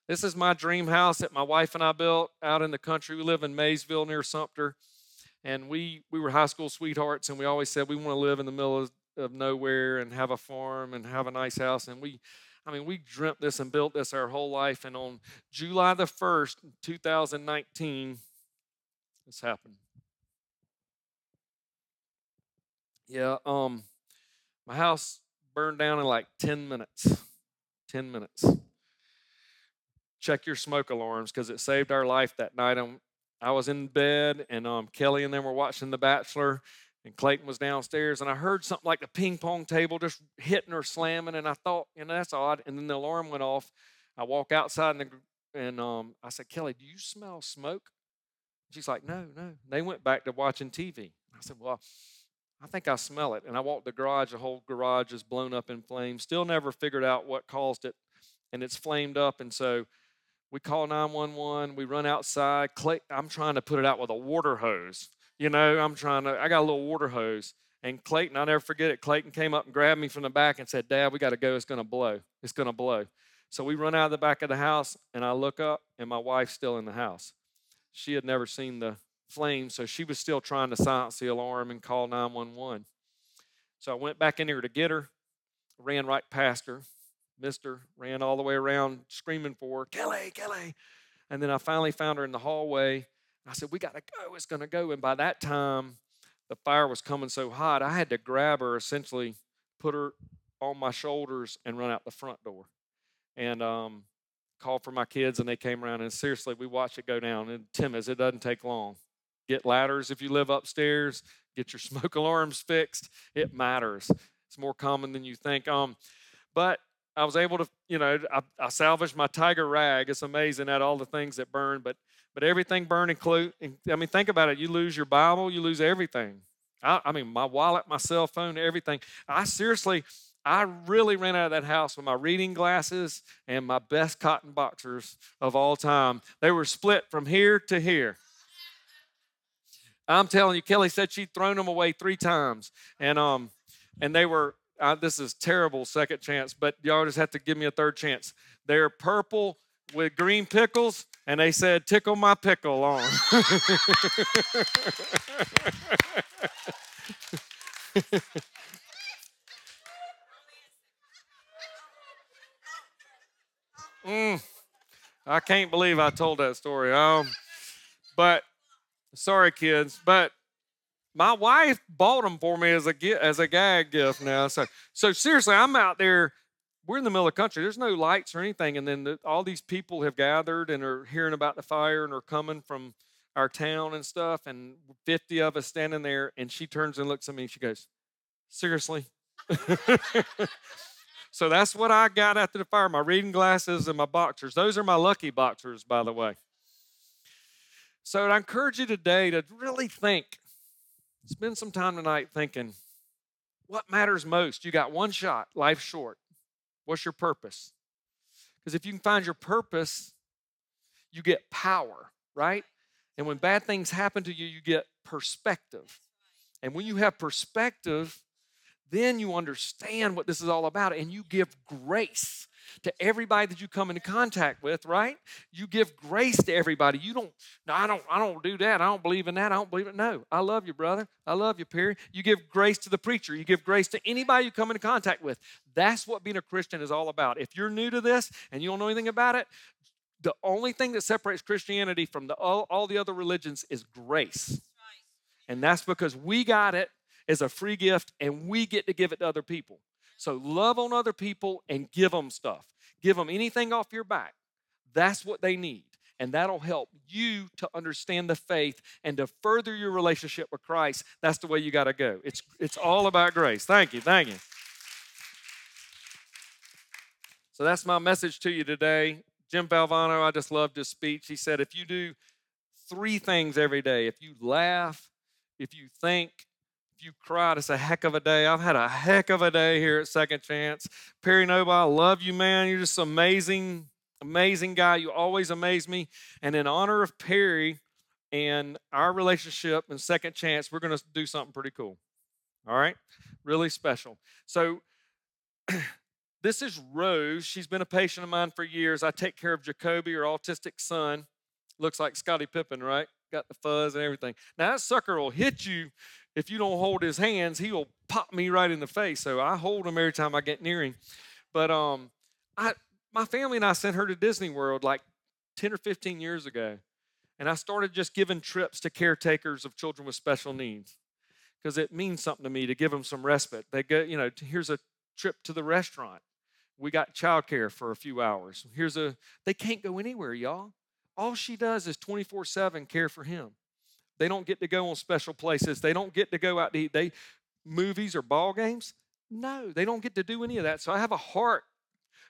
this is my dream house that my wife and I built out in the country. We live in Mayesville near Sumter, and we we were high school sweethearts, and we always said we want to live in the middle of, of nowhere and have a farm and have a nice house. And we, I mean, we dreamt this and built this our whole life. And on July the first, 2019, this happened. Yeah, um, my house burned down in like 10 minutes. 10 minutes. Check your smoke alarms because it saved our life that night. I'm, I was in bed and um, Kelly and them were watching The Bachelor and Clayton was downstairs and I heard something like a ping pong table just hitting or slamming and I thought, you know, that's odd. And then the alarm went off. I walk outside and, the, and um, I said, Kelly, do you smell smoke? She's like, no, no. They went back to watching TV. I said, well, think I smell it. And I walked the garage, the whole garage is blown up in flames. Still never figured out what caused it. And it's flamed up. And so we call 911. We run outside. Clay, I'm trying to put it out with a water hose. You know, I'm trying to, I got a little water hose. And Clayton, I'll never forget it. Clayton came up and grabbed me from the back and said, Dad, we got to go. It's going to blow. It's going to blow. So we run out of the back of the house and I look up and my wife's still in the house. She had never seen the flames, so she was still trying to silence the alarm and call 911. So I went back in here to get her, ran right past her, missed her, ran all the way around screaming for her, Kelly, Kelly. And then I finally found her in the hallway. I said, We got to go. It's going to go. And by that time, the fire was coming so hot, I had to grab her, essentially put her on my shoulders, and run out the front door. And um, called for my kids, and they came around. And seriously, we watched it go down. And Tim, as it doesn't take long. Get ladders if you live upstairs. Get your smoke alarms fixed. It matters. It's more common than you think. Um, but I was able to, you know, I, I salvaged my tiger rag. It's amazing at all the things that burn, but but everything burned include. I mean, think about it. You lose your Bible, you lose everything. I, I mean, my wallet, my cell phone, everything. I seriously, I really ran out of that house with my reading glasses and my best cotton boxers of all time. They were split from here to here. I'm telling you, Kelly said she'd thrown them away three times, and um, and they were. Uh, this is terrible second chance, but y'all just have to give me a third chance. They're purple with green pickles, and they said, "Tickle my pickle on." mm, I can't believe I told that story. Um, but Sorry, kids, but my wife bought them for me as a as a gag gift now. So so seriously, I'm out there. We're in the middle of the country. There's no lights or anything, and then the, all these people have gathered and are hearing about the fire and are coming from our town and stuff. And 50 of us standing there, and she turns and looks at me. and She goes, "Seriously." so that's what I got after the fire: my reading glasses and my boxers. Those are my lucky boxers, by the way. So I encourage you today to really think, spend some time tonight thinking, what matters most? You got one shot, life's short. What's your purpose? Because if you can find your purpose, you get power, right? And when bad things happen to you, you get perspective. And when you have perspective, then you understand what this is all about and you give grace to everybody that you come into contact with, right? You give grace to everybody. You don't, no, I don't, I don't do that. I don't believe in that. I don't believe it. No, I love you, brother. I love you, Perry. You give grace to the preacher. You give grace to anybody you come into contact with. That's what being a Christian is all about. If you're new to this and you don't know anything about it, the only thing that separates Christianity from the, all, all the other religions is grace. And that's because we got it as a free gift and we get to give it to other people. So love on other people and give them stuff. Give them anything off your back. That's what they need. And that'll help you to understand the faith and to further your relationship with Christ. That's the way you got to go. It's, it's all about grace. Thank you. Thank you. So that's my message to you today. Jim Valvano, I just loved his speech. He said, if you do three things every day, if you laugh, if you think, you cried, it's a heck of a day. I've had a heck of a day here at Second Chance. Perry Noble, I love you, man. You're just amazing, amazing guy. You always amaze me. And in honor of Perry and our relationship and Second Chance, we're going to do something pretty cool. All right? Really special. So, This is Rose. She's been a patient of mine for years. I take care of Jacoby, her autistic son. Looks like Scottie Pippen, right? Got the fuzz and everything. Now, that sucker will hit you if you don't hold his hands. He'll pop me right in the face. So I hold him every time I get near him. But um, I, my family and I sent her to Disney World like 10 or 15 years ago. And I started just giving trips to caretakers of children with special needs because it means something to me to give them some respite. They go, you know, here's a trip to the restaurant we got childcare for a few hours. Here's a, they can't go anywhere, y'all. All she does is 24 7 care for him. They don't get to go on special places. They don't get to go out to eat. They, movies or ball games? No, they don't get to do any of that. So I have a heart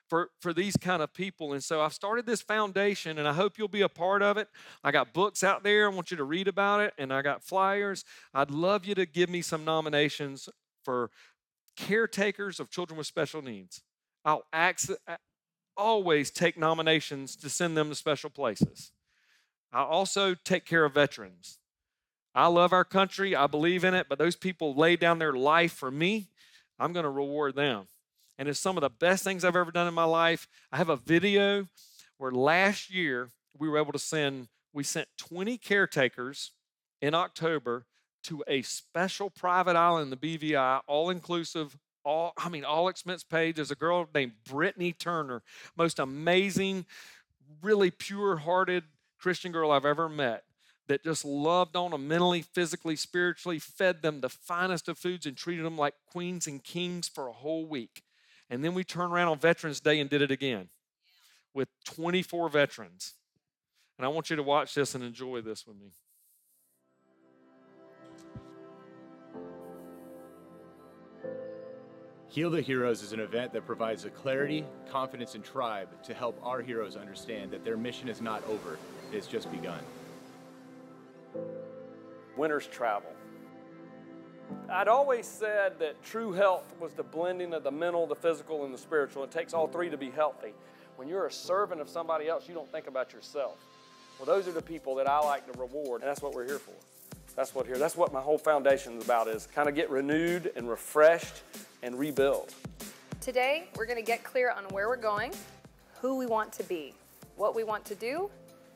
for, for these kind of people. And so I've started this foundation and I hope you'll be a part of it. I got books out there. I want you to read about it and I got flyers. I'd love you to give me some nominations for caretakers of children with special needs. I'll always take nominations to send them to special places. I also take care of veterans. I love our country, I believe in it, but those people laid down their life for me, I'm going to reward them. And it's some of the best things I've ever done in my life. I have a video where last year we were able to send, we sent 20 caretakers in October to a special private island the BVI, all inclusive all I mean all expense paid. There's a girl named Brittany Turner, most amazing, really pure-hearted Christian girl I've ever met that just loved on them mentally, physically, spiritually, fed them the finest of foods and treated them like queens and kings for a whole week. And then we turned around on Veterans Day and did it again with 24 veterans. And I want you to watch this and enjoy this with me. Heal the Heroes is an event that provides the clarity, confidence, and tribe to help our heroes understand that their mission is not over, it's just begun. Winter's travel. I'd always said that true health was the blending of the mental, the physical, and the spiritual. It takes all three to be healthy. When you're a servant of somebody else, you don't think about yourself. Well, those are the people that I like to reward, and that's what we're here for. That's what here. That's what my whole foundation is about is kind of get renewed and refreshed and rebuild. Today, we're going to get clear on where we're going, who we want to be, what we want to do,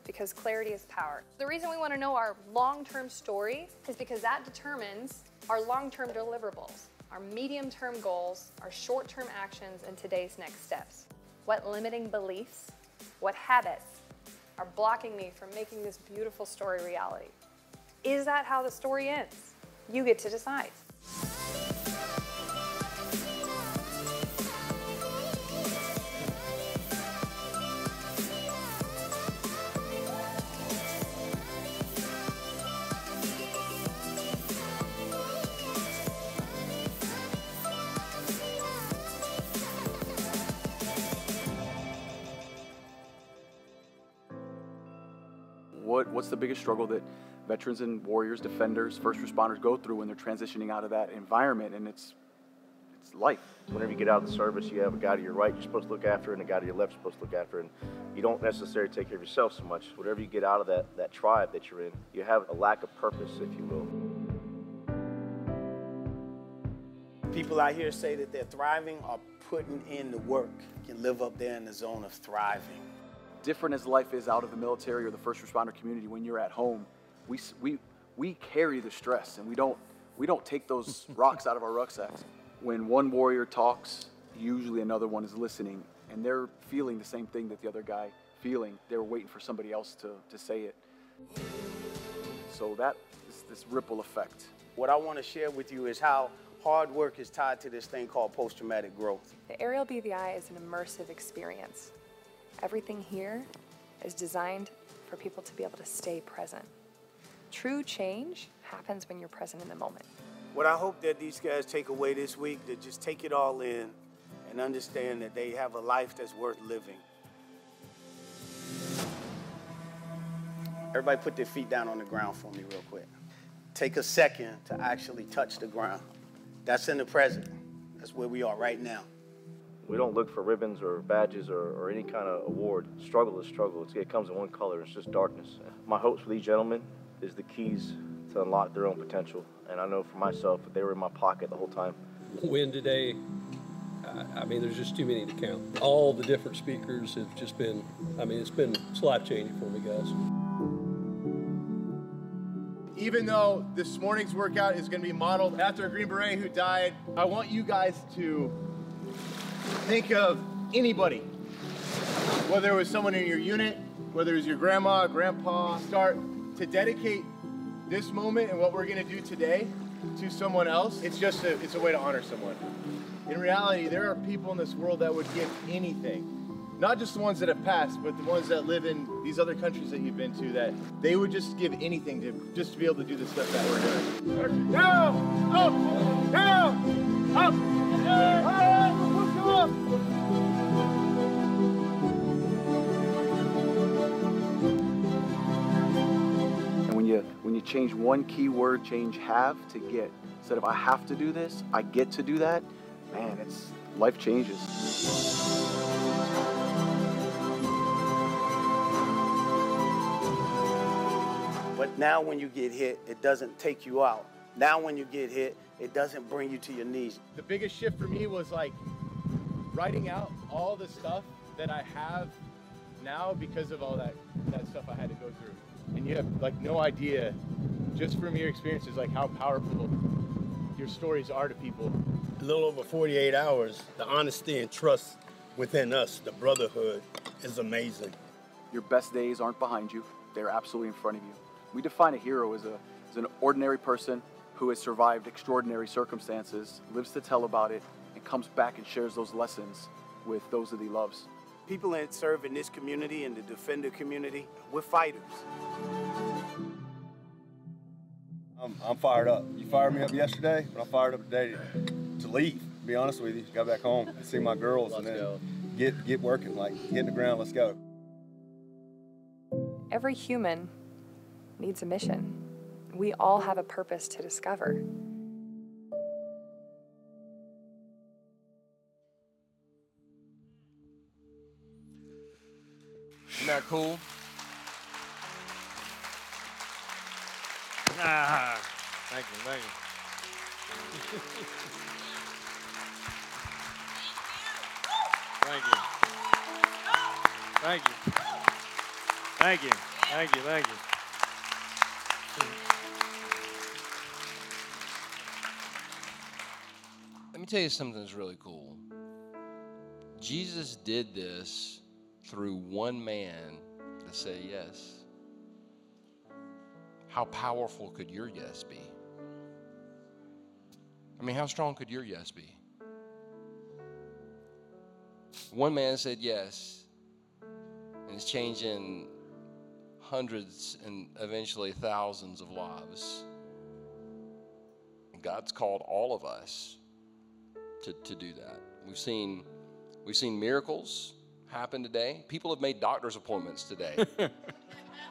because clarity is power. The reason we want to know our long-term story is because that determines our long-term deliverables, our medium-term goals, our short-term actions, and today's next steps. What limiting beliefs, what habits are blocking me from making this beautiful story reality? Is that how the story ends? You get to decide. What, what's the biggest struggle that veterans and warriors, defenders, first responders go through when they're transitioning out of that environment, and it's it's life. Whenever you get out of the service, you have a guy to your right you're supposed to look after, and a guy to your left you're supposed to look after, and you don't necessarily take care of yourself so much. Whatever you get out of that that tribe that you're in, you have a lack of purpose, if you will. People out here say that they're thriving or putting in the work. You can live up there in the zone of thriving. Different as life is out of the military or the first responder community when you're at home we, we, we carry the stress and we don't, we don't take those rocks out of our rucksacks. When one warrior talks, usually another one is listening and they're feeling the same thing that the other guy feeling. They were waiting for somebody else to, to say it. So that is this ripple effect. What I want to share with you is how hard work is tied to this thing called post traumatic growth. The aerial BVI is an immersive experience. Everything here is designed for people to be able to stay present. True change happens when you're present in the moment. What I hope that these guys take away this week, to just take it all in and understand that they have a life that's worth living. Everybody put their feet down on the ground for me, real quick. Take a second to actually touch the ground. That's in the present. That's where we are right now. We don't look for ribbons or badges or, or any kind of award. Struggle is struggle. It's, it comes in one color. It's just darkness. My hopes for these gentlemen is the keys to unlock their own potential. And I know for myself that they were in my pocket the whole time. win today. I, I mean, there's just too many to count. All the different speakers have just been, I mean, it's been it's life changing for me, guys. Even though this morning's workout is going to be modeled after a Green Beret who died, I want you guys to think of anybody, whether it was someone in your unit, whether it was your grandma, grandpa, start to dedicate this moment and what we're going to do today to someone else. It's just a, it's a way to honor someone. In reality, there are people in this world that would give anything. Not just the ones that have passed, but the ones that live in these other countries that you've been to, that they would just give anything to just to be able to do the stuff that we're doing. Down, up, down, up, down, change one key word, change have to get. Instead of I have to do this, I get to do that. Man, it's life changes. But now when you get hit, it doesn't take you out. Now when you get hit, it doesn't bring you to your knees. The biggest shift for me was like writing out all the stuff that I have now because of all that that stuff I had to go through. And you have like no idea just from your experiences like how powerful your stories are to people. a little over 48 hours, the honesty and trust within us, the brotherhood, is amazing. Your best days aren't behind you, they're absolutely in front of you. We define a hero as, a, as an ordinary person who has survived extraordinary circumstances, lives to tell about it, and comes back and shares those lessons with those that he loves. People that serve in this community and the defender community, we're fighters. I'm, I'm fired up. You fired me up yesterday, but I'm fired up today to, to leave. To be honest with you, got back home and see my girls, and then get get working. Like get in the ground. Let's go. Every human needs a mission. We all have a purpose to discover. Isn't that cool? Ah, thank you, thank you. Thank you. Thank you. Thank you. Thank you. Thank you. Let me tell you something that's really cool. Jesus did this through one man to say yes. How powerful could your yes be? I mean, how strong could your yes be? One man said yes, and it's changing hundreds and eventually thousands of lives. And God's called all of us to, to do that. We've seen we've seen miracles happen today. People have made doctor's appointments today.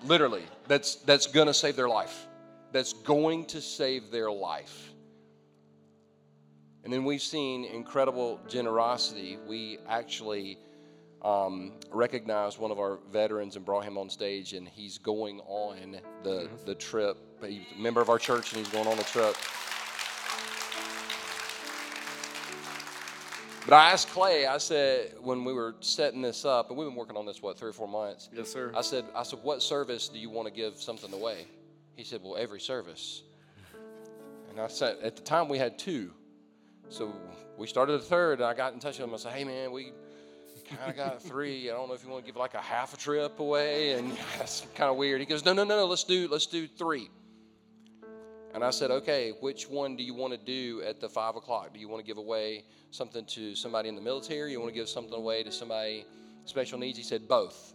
Literally, that's that's going to save their life. That's going to save their life. And then we've seen incredible generosity. We actually um, recognized one of our veterans and brought him on stage, and he's going on the the trip. He's a member of our church, and he's going on the trip. But I asked Clay, I said, when we were setting this up, and we've been working on this, what, three or four months? Yes, sir. I said, I said, what service do you want to give something away? He said, well, every service. And I said, at the time we had two. So we started a third, and I got in touch with him. I said, hey, man, we kind of got three. I don't know if you want to give like a half a trip away, and that's kind of weird. He goes, no, no, no, no. Let's do let's do three. And I said, okay, which one do you want to do at the five o'clock? Do you want to give away something to somebody in the military? You want to give something away to somebody special needs? He said, both.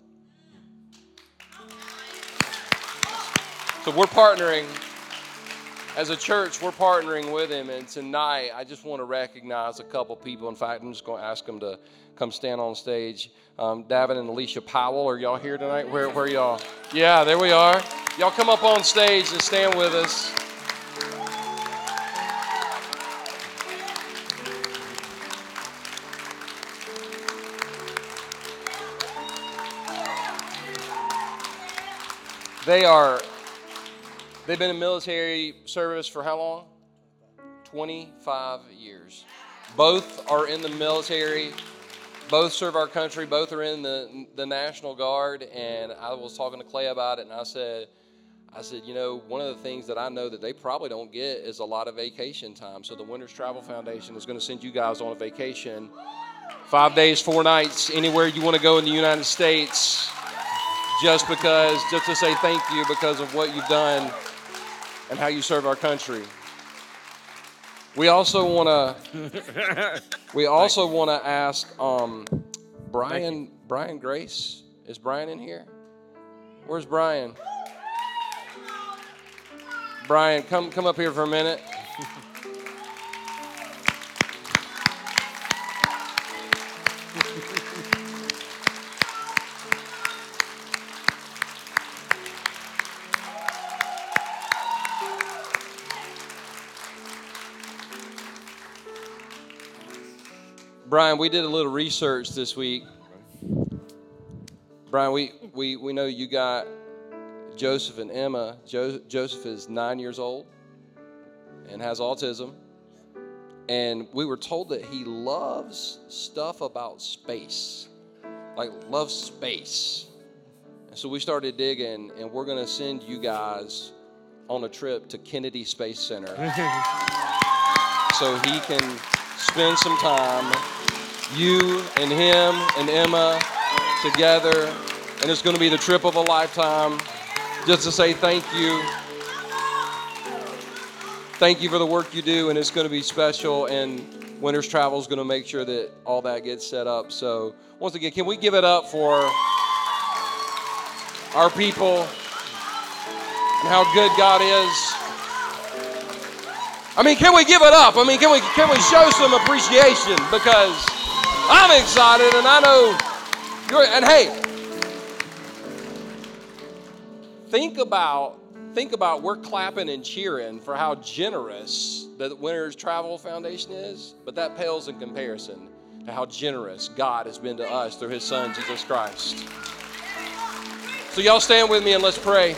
So we're partnering as a church, we're partnering with him. And tonight, I just want to recognize a couple people. In fact, I'm just going to ask them to come stand on stage. Um, David and Alicia Powell, are y'all here tonight? Where, where y'all? Yeah, there we are. Y'all come up on stage and stand with us. They are, they've been in military service for how long? 25 years. Both are in the military. Both serve our country. Both are in the, the National Guard. And I was talking to Clay about it, and I said, I said, you know, one of the things that I know that they probably don't get is a lot of vacation time. So the Winters Travel Foundation is going to send you guys on a vacation, five days, four nights, anywhere you want to go in the United States just because, just to say thank you because of what you've done and how you serve our country. We also want to, we also want to ask um, Brian, Brian Grace. Is Brian in here? Where's Brian? Brian, come come up here for a minute. Brian, we did a little research this week. Brian, we, we, we know you got Joseph and Emma. Jo- Joseph is nine years old and has autism. And we were told that he loves stuff about space, like loves space. And so we started digging, and we're going to send you guys on a trip to Kennedy Space Center so he can spend some time, you and him and Emma together. And it's going to be the trip of a lifetime just to say thank you. Thank you for the work you do, and it's going to be special. And Winters Travel is going to make sure that all that gets set up. So, once again, can we give it up for our people and how good God is? I mean, can we give it up? I mean, can we can we show some appreciation because I'm excited and I know you're and hey, think about think about we're clapping and cheering for how generous the Winters Travel Foundation is, but that pales in comparison to how generous God has been to us through his son Jesus Christ. So y'all stand with me and let's pray.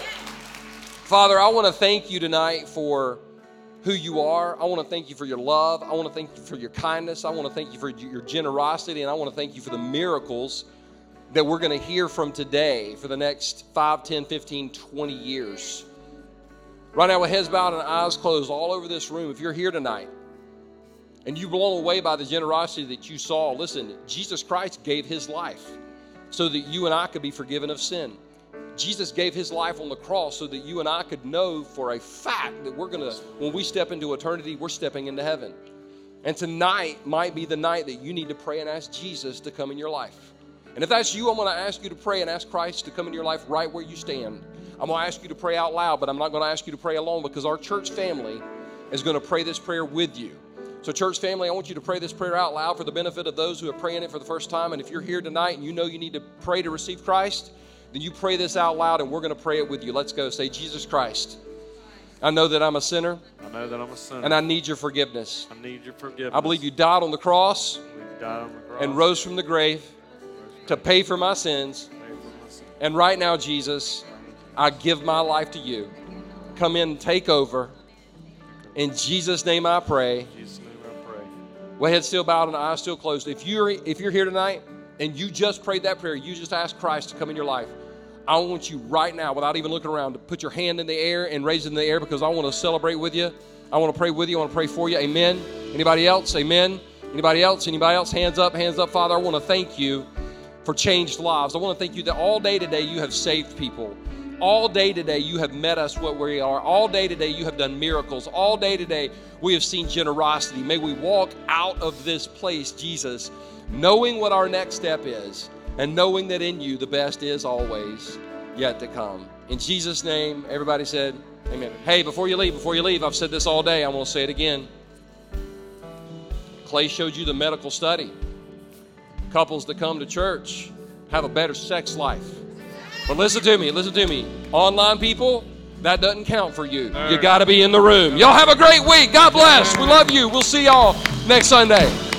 Father, I want to thank you tonight for who you are. I want to thank you for your love. I want to thank you for your kindness. I want to thank you for your generosity. And I want to thank you for the miracles that we're going to hear from today for the next 5, 10, 15, 20 years. Right now, with heads bowed and eyes closed all over this room, if you're here tonight and you're blown away by the generosity that you saw, listen, Jesus Christ gave his life so that you and I could be forgiven of sin. Jesus gave his life on the cross so that you and I could know for a fact that we're going to, when we step into eternity, we're stepping into heaven. And tonight might be the night that you need to pray and ask Jesus to come in your life. And if that's you, I'm going to ask you to pray and ask Christ to come into your life right where you stand. I'm going to ask you to pray out loud, but I'm not going to ask you to pray alone because our church family is going to pray this prayer with you. So, church family, I want you to pray this prayer out loud for the benefit of those who are praying it for the first time. And if you're here tonight and you know you need to pray to receive Christ, then you pray this out loud and we're going to pray it with you. Let's go. Say, Jesus Christ, I know that I'm a sinner. I know that I'm a sinner. And I need your forgiveness. I need your forgiveness. I believe you died on the cross, died on the cross and rose from the grave to pay for my sins. And right now, Jesus, I give my life to you. Come in and take over. In Jesus' name I pray. Jesus' name I pray. With head still bowed and eyes still closed. If you're if you're here tonight and you just prayed that prayer, you just asked Christ to come in your life. I want you right now, without even looking around, to put your hand in the air and raise it in the air because I want to celebrate with you. I want to pray with you. I want to pray for you. Amen. Anybody else? Amen. Anybody else? Anybody else? Hands up, hands up. Father, I want to thank you for changed lives. I want to thank you that all day today you have saved people. All day today, you have met us what we are. All day today, you have done miracles. All day today, we have seen generosity. May we walk out of this place, Jesus, knowing what our next step is and knowing that in you the best is always yet to come. In Jesus' name, everybody said, Amen. Hey, before you leave, before you leave, I've said this all day. I want to say it again. Clay showed you the medical study. Couples that come to church have a better sex life. But listen to me, listen to me. Online people, that doesn't count for you. You got to be in the room. Y'all have a great week. God bless. We love you. We'll see y'all next Sunday.